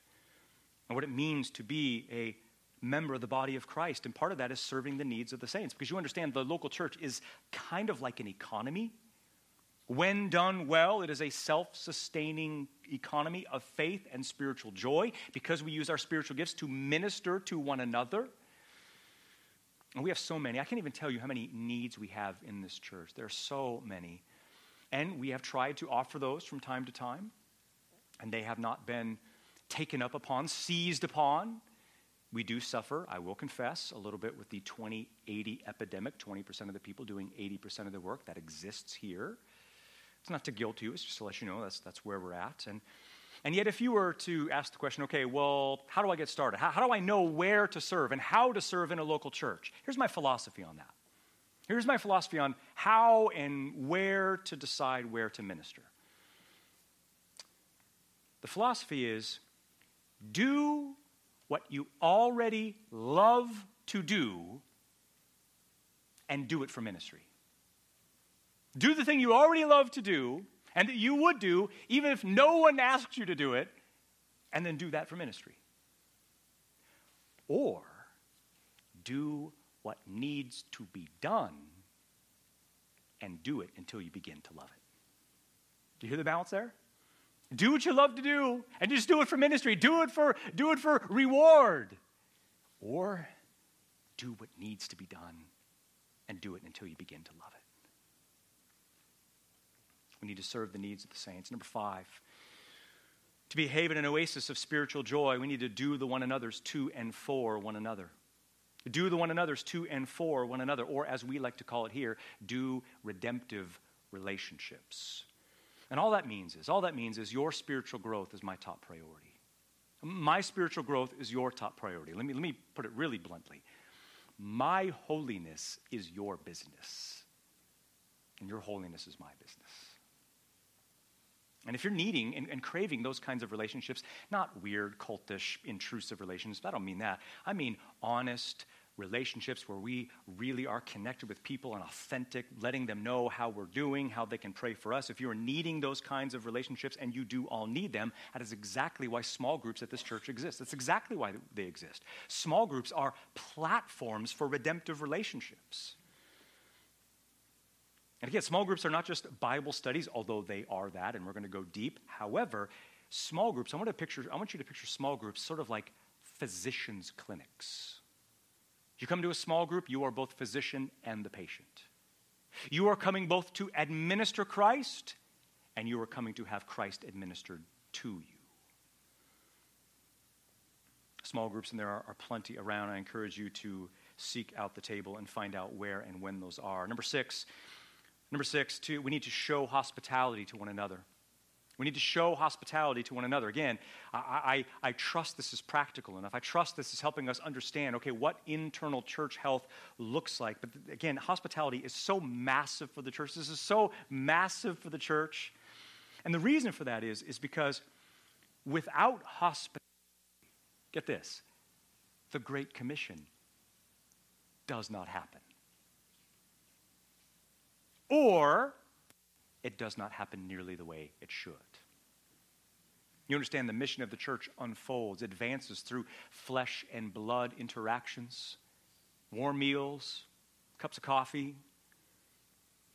and what it means to be a member of the body of Christ. And part of that is serving the needs of the saints because you understand the local church is kind of like an economy. When done well, it is a self sustaining economy of faith and spiritual joy because we use our spiritual gifts to minister to one another. And we have so many. I can't even tell you how many needs we have in this church. There are so many. And we have tried to offer those from time to time, and they have not been taken up upon, seized upon. We do suffer, I will confess, a little bit with the 2080 epidemic 20% of the people doing 80% of the work that exists here. It's not to guilt you, it's just to let you know that's, that's where we're at. And, and yet, if you were to ask the question, okay, well, how do I get started? How, how do I know where to serve and how to serve in a local church? Here's my philosophy on that. Here's my philosophy on how and where to decide where to minister. The philosophy is do what you already love to do and do it for ministry. Do the thing you already love to do and that you would do even if no one asks you to do it, and then do that for ministry. Or do what needs to be done and do it until you begin to love it. Do you hear the balance there? Do what you love to do and just do it for ministry. Do it for do it for reward. Or do what needs to be done and do it until you begin to love it. We need to serve the needs of the saints. Number five, to behave in an oasis of spiritual joy, we need to do the one another's to and for one another. Do the one another's to and for one another, or as we like to call it here, do redemptive relationships. And all that means is, all that means is your spiritual growth is my top priority. My spiritual growth is your top priority. Let me, let me put it really bluntly. My holiness is your business, and your holiness is my business. And if you're needing and, and, craving those kinds of relationships, not weird, cultish, intrusive relationships, I don't mean that. I mean honest relationships where we really are connected with people and authentic, letting them know how we're doing, how they can pray for us. If you're needing those kinds of relationships, and you do all need them, that is exactly why small groups at this church exist. That's exactly why they exist. Small groups are platforms for redemptive relationships. And again, small groups are not just Bible studies, although they are that, and we're going to go deep. However, small groups, I want, to picture, I want you to picture small groups sort of like physicians' clinics. You come to a small group, you are both physician and the patient. You are coming both to administer Christ and you are coming to have Christ administered to you. Small groups, and there are, are plenty around. I encourage you to seek out the table and find out where and when those are. Number six, number six, two, we need to show hospitality to one another. We need to show hospitality to one another. Again, I, I, I, trust this is practical enough. I trust this is helping us understand, okay, what internal church health looks like. But again, hospitality is so massive for the church. This is so massive for the church. And the reason for that is, is because without hospitality, get this, the Great Commission does not happen. Or it does not happen nearly the way it should. You understand the mission of the church unfolds, advances through flesh and blood interactions, warm meals, cups of coffee,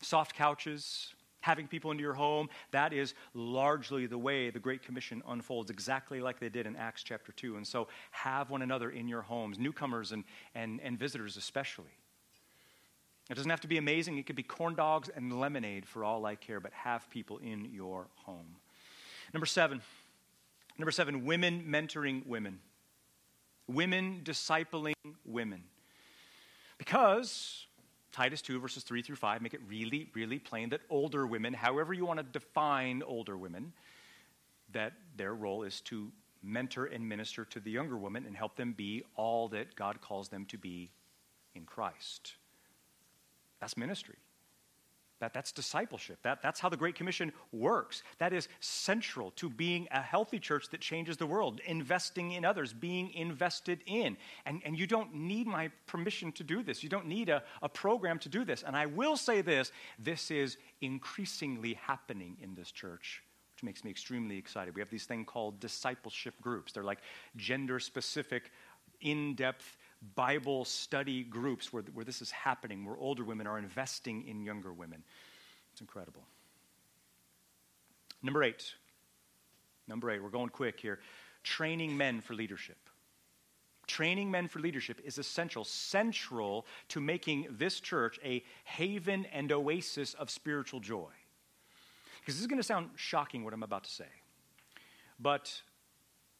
soft couches, having people into your home. That is largely the way the Great Commission unfolds, exactly like they did in Acts chapter 2. And so have one another in your homes, newcomers and, and, and visitors especially. It doesn't have to be amazing. It could be corn dogs and lemonade for all I care, but have people in your home. Number seven. Number seven, women mentoring women. Women discipling women. Because Titus 2, verses 3 through 5 make it really, really plain that older women, however you want to define older women, that their role is to mentor and minister to the younger women and help them be all that God calls them to be in Christ. That's ministry. That, that's discipleship. That, that's how the Great Commission works. That is central to being a healthy church that changes the world, investing in others, being invested in. And, and you don't need my permission to do this. You don't need a, a program to do this. And I will say this this is increasingly happening in this church which makes me extremely excited. We have these things called discipleship groups. They're like gender specific, in depth Bible study groups where, where this is happening, where older women are investing in younger women. It's incredible. Number eight. Number eight, we're going quick here. Training men for leadership. Training men for leadership is essential, central to making this church a haven and oasis of spiritual joy. Because this is going to sound shocking what I'm about to say. But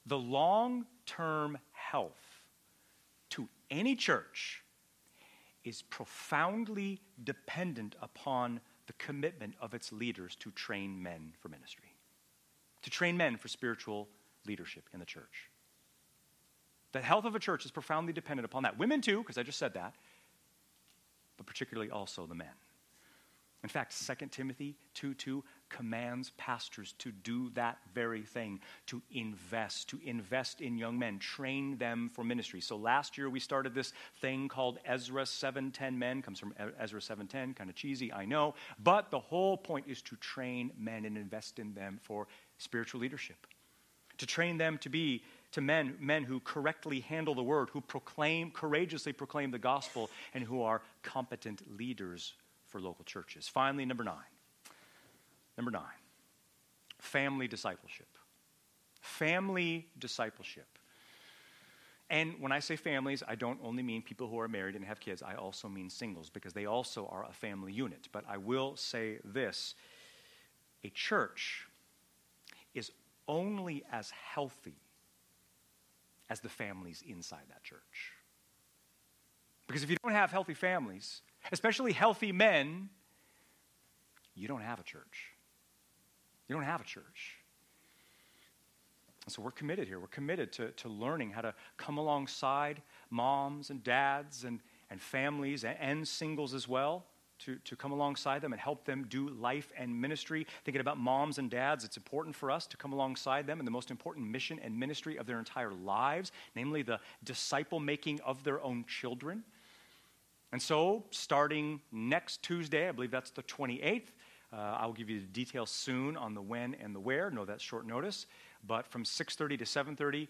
the long term health any church is profoundly dependent upon the commitment of its leaders to train men for ministry, to train men for spiritual leadership in the church. The health of a church is profoundly dependent upon that. Women, too, because I just said that, but particularly also the men. In fact, 2 Timothy 2 2 commands pastors to do that very thing, to invest, to invest in young men, train them for ministry. So last year we started this thing called Ezra 710 Men, comes from Ezra 710, kind of cheesy, I know, but the whole point is to train men and invest in them for spiritual leadership. To train them to be to men, men who correctly handle the word, who proclaim, courageously proclaim the gospel, and who are competent leaders for local churches. Finally, number nine. Number nine, family discipleship. Family discipleship. And when I say families, I don't only mean people who are married and have kids, I also mean singles because they also are a family unit. But I will say this a church is only as healthy as the families inside that church. Because if you don't have healthy families, especially healthy men, you don't have a church. You don't have a church. And so we're committed here. We're committed to, to learning how to come alongside moms and dads and, and families and, and singles as well, to, to come alongside them and help them do life and ministry. Thinking about moms and dads, it's important for us to come alongside them in the most important mission and ministry of their entire lives, namely the disciple making of their own children. And so, starting next Tuesday, I believe that's the 28th, uh, I'll give you the details soon on the when and the where. No, that's short notice. But from 6:30 to 7:30,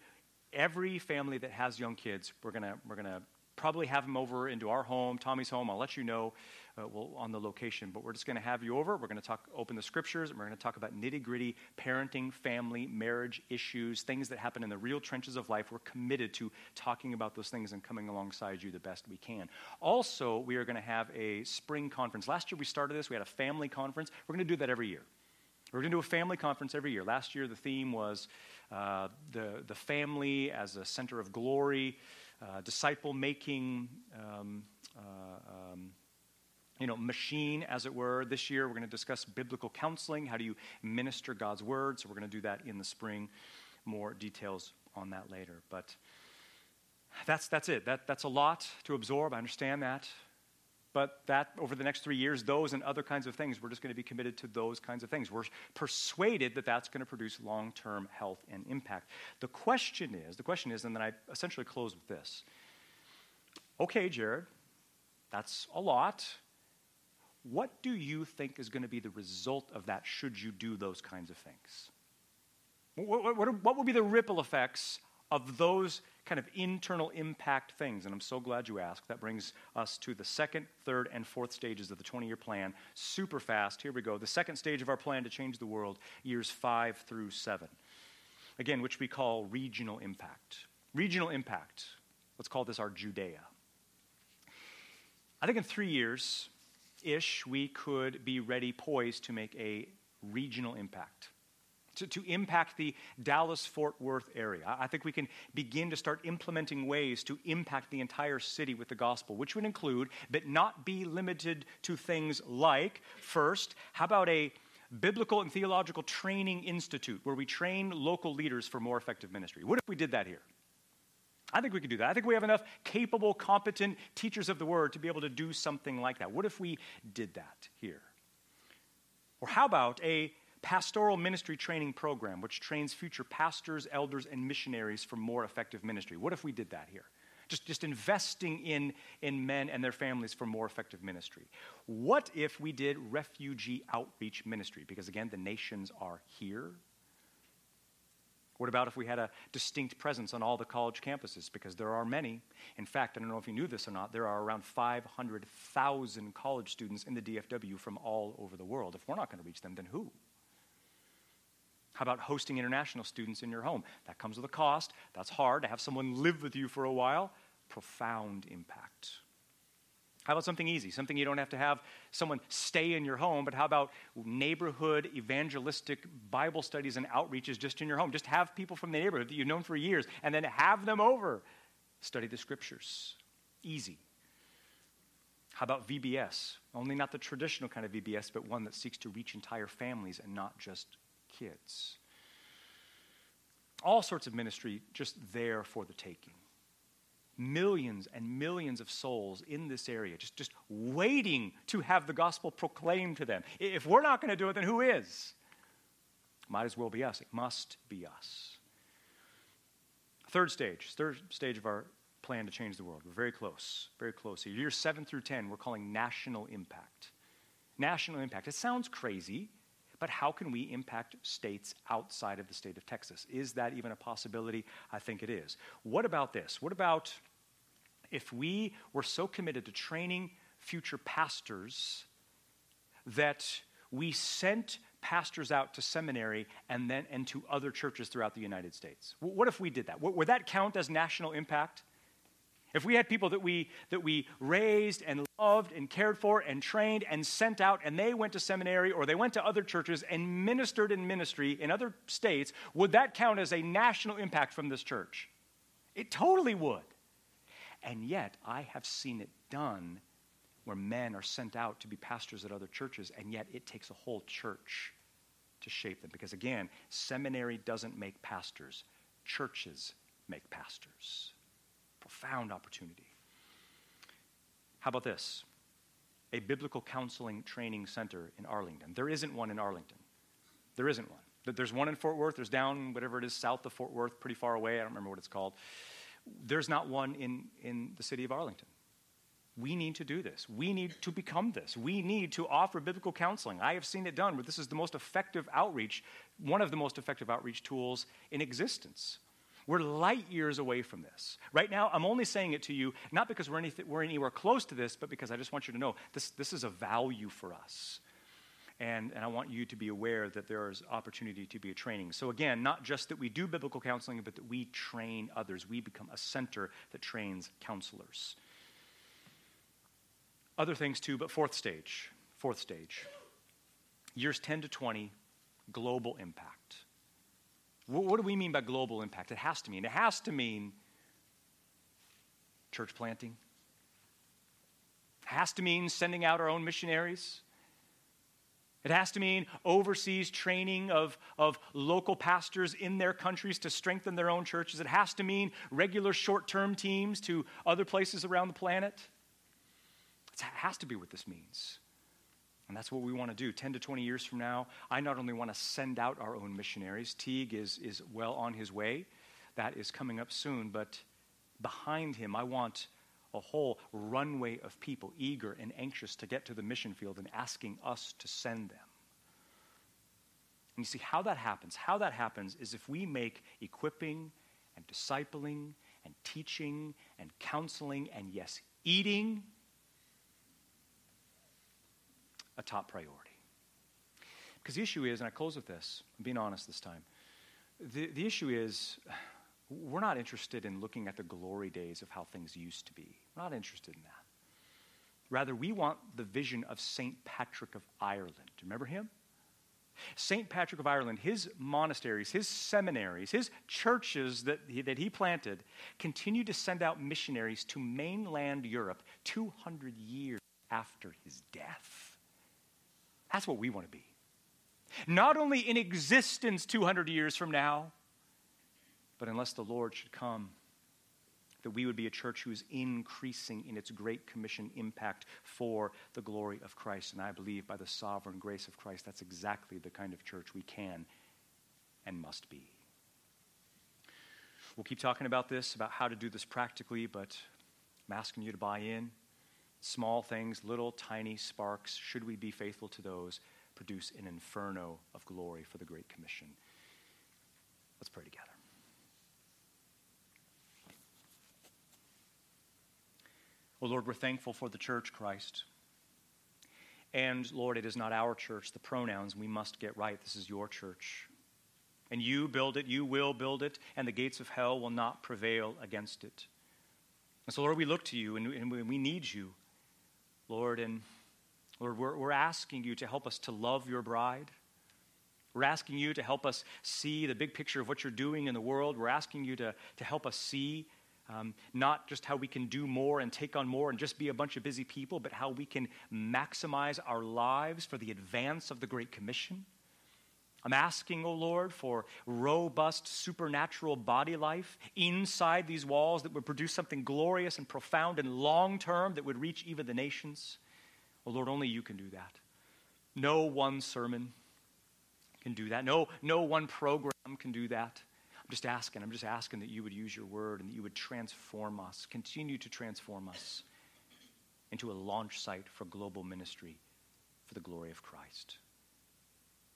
every family that has young kids, we're gonna we're gonna probably have them over into our home, Tommy's home. I'll let you know uh, well, on the location. But we're just going to have you over. We're going to talk, open the scriptures, and we're going to talk about nitty gritty parenting, family, marriage issues, things that happen in the real trenches of life. We're committed to talking about those things and coming alongside you the best we can. Also, we are going to have a spring conference. Last year we started this, we had a family conference. We're going to do that every year. We're going to do a family conference every year. Last year, the theme was uh, the, the family as a center of glory, uh, disciple making. Um, uh, um, you know, machine, as it were. This year, we're going to discuss biblical counseling. How do you minister God's word? So, we're going to do that in the spring. More details on that later. But that's, that's it. That, that's a lot to absorb. I understand that. But that, over the next three years, those and other kinds of things, we're just going to be committed to those kinds of things. We're persuaded that that's going to produce long term health and impact. The question is, the question is, and then I essentially close with this. Okay, Jared, that's a lot. What do you think is going to be the result of that should you do those kinds of things? What, what, what will be the ripple effects of those kind of internal impact things? And I'm so glad you asked. That brings us to the second, third, and fourth stages of the 20 year plan. Super fast. Here we go. The second stage of our plan to change the world, years five through seven. Again, which we call regional impact. Regional impact. Let's call this our Judea. I think in three years, ish, we could be ready, poised to make a regional impact. To, to impact the Dallas Fort Worth area. I think we can begin to start implementing ways to impact the entire city with the gospel, which would include, but not be limited to things like, first, how about a biblical and theological training institute where we train local leaders for more effective ministry? What if we did that here? I think we could do that. I think we have enough capable, competent teachers of the word to be able to do something like that. What if we did that here? Or how about a pastoral ministry training program which trains future pastors, elders, and missionaries for more effective ministry? What if we did that here? Just, just investing in, in men and their families for more effective ministry. What if we did refugee outreach ministry? Because again, the nations are here what about if we had a distinct presence on all the college campuses? Because there are many. In fact, I don't know if you knew this or not, there are around 500,000 college students in the DFW from all over the world. If we're not going to reach them, then who? How about hosting international students in your home? That comes with a cost. That's hard to have someone live with you for a while. Profound impact. How about something easy, something you don't have to have someone stay in your home, but how about neighborhood evangelistic Bible studies and outreaches just in your home? Just have people from the neighborhood that you've known for years and then have them over. Study the scriptures. Easy. How about VBS? Only not the traditional kind of VBS, but one that seeks to reach entire families and not just kids. All sorts of ministry just there for the taking millions and millions of souls in this area, just, just waiting to have the gospel proclaimed to them. If we're not going to do it, then who is? Might as well be us. It must be us. Third stage, third stage of our plan to change the world. We're very close, very close. Here. Years 7 through 10, we're calling national impact. National impact. It sounds crazy, but how can we impact states outside of the state of Texas? Is that even a possibility? I think it is. What about this? What about if we were so committed to training future pastors that we sent pastors out to seminary and then and to other churches throughout the United States? What if we did that? Would that count as national impact? If we had people that we, that we raised and loved and cared for and trained and sent out, and they went to seminary or they went to other churches and ministered in ministry in other states, would that count as a national impact from this church? It totally would. And yet, I have seen it done where men are sent out to be pastors at other churches, and yet it takes a whole church to shape them. Because again, seminary doesn't make pastors, churches make pastors profound opportunity. How about this? A biblical counseling training center in Arlington. There isn't one in Arlington. There isn't one. There's one in Fort Worth. There's down, whatever it is, south of Fort Worth, pretty far away. I don't remember what it's called. There's not one in, in the city of Arlington. We need to do this. We need to become this. We need to offer biblical counseling. I have seen it done where this is the most effective outreach, one of the most effective outreach tools in existence. We're light years away from this. Right now, I'm only saying it to you, not because we're, anything, we're anywhere close to this, but because I just want you to know this, this is a value for us. And, and I want you to be aware that there is opportunity to be a training. So, again, not just that we do biblical counseling, but that we train others. We become a center that trains counselors. Other things too, but fourth stage. Fourth stage. Years 10 to 20, global impact. What do we mean by global impact? It has to mean, it has to mean church planting. It has to mean sending out our own missionaries. It has to mean overseas training of, of local pastors in their countries to strengthen their own churches. It has to mean regular short term teams to other places around the planet. It has to be what this means. And that's what we want to do. 10 to 20 years from now, I not only want to send out our own missionaries, Teague is, is well on his way. That is coming up soon. But behind him, I want a whole runway of people eager and anxious to get to the mission field and asking us to send them. And you see how that happens. How that happens is if we make equipping and discipling and teaching and counseling and, yes, eating a top priority. Because the issue is, and I close with this, I'm being honest this time. The, the issue is, we're not interested in looking at the glory days of how things used to be. We're not interested in that. Rather, we want the vision of St. Patrick of Ireland. Do you remember him? St. Patrick of Ireland, his monasteries, his seminaries, his churches that he, that he planted continued to send out missionaries to mainland Europe 200 years after his death. That's what we want to be. Not only in existence 200 years from now, but unless the Lord should come, that we would be a church who is increasing in its Great Commission impact for the glory of Christ. And I believe by the sovereign grace of Christ, that's exactly the kind of church we can and must be. We'll keep talking about this, about how to do this practically, but I'm asking you to buy in. Small things, little tiny sparks, should we be faithful to those, produce an inferno of glory for the Great Commission. Let's pray together. Oh Lord, we're thankful for the church, Christ. And Lord, it is not our church, the pronouns we must get right. This is your church. And you build it, you will build it, and the gates of hell will not prevail against it. And so, Lord, we look to you and, we need you. Lord, and Lord, we're, we're asking you to help us to love your bride. We're asking you to help us see the big picture of what you're doing in the world. We're asking you to, to help us see um, not just how we can do more and take on more and just be a bunch of busy people, but how we can maximize our lives for the advance of the Great Commission. I'm asking, O oh Lord, for robust supernatural body life inside these walls that would produce something glorious and profound and long term that would reach even the nations. O oh Lord, only you can do that. No one sermon can do that. No, no one program can do that. I'm just asking, I'm just asking that you would use your word and that you would transform us, continue to transform us into a launch site for global ministry for the glory of Christ.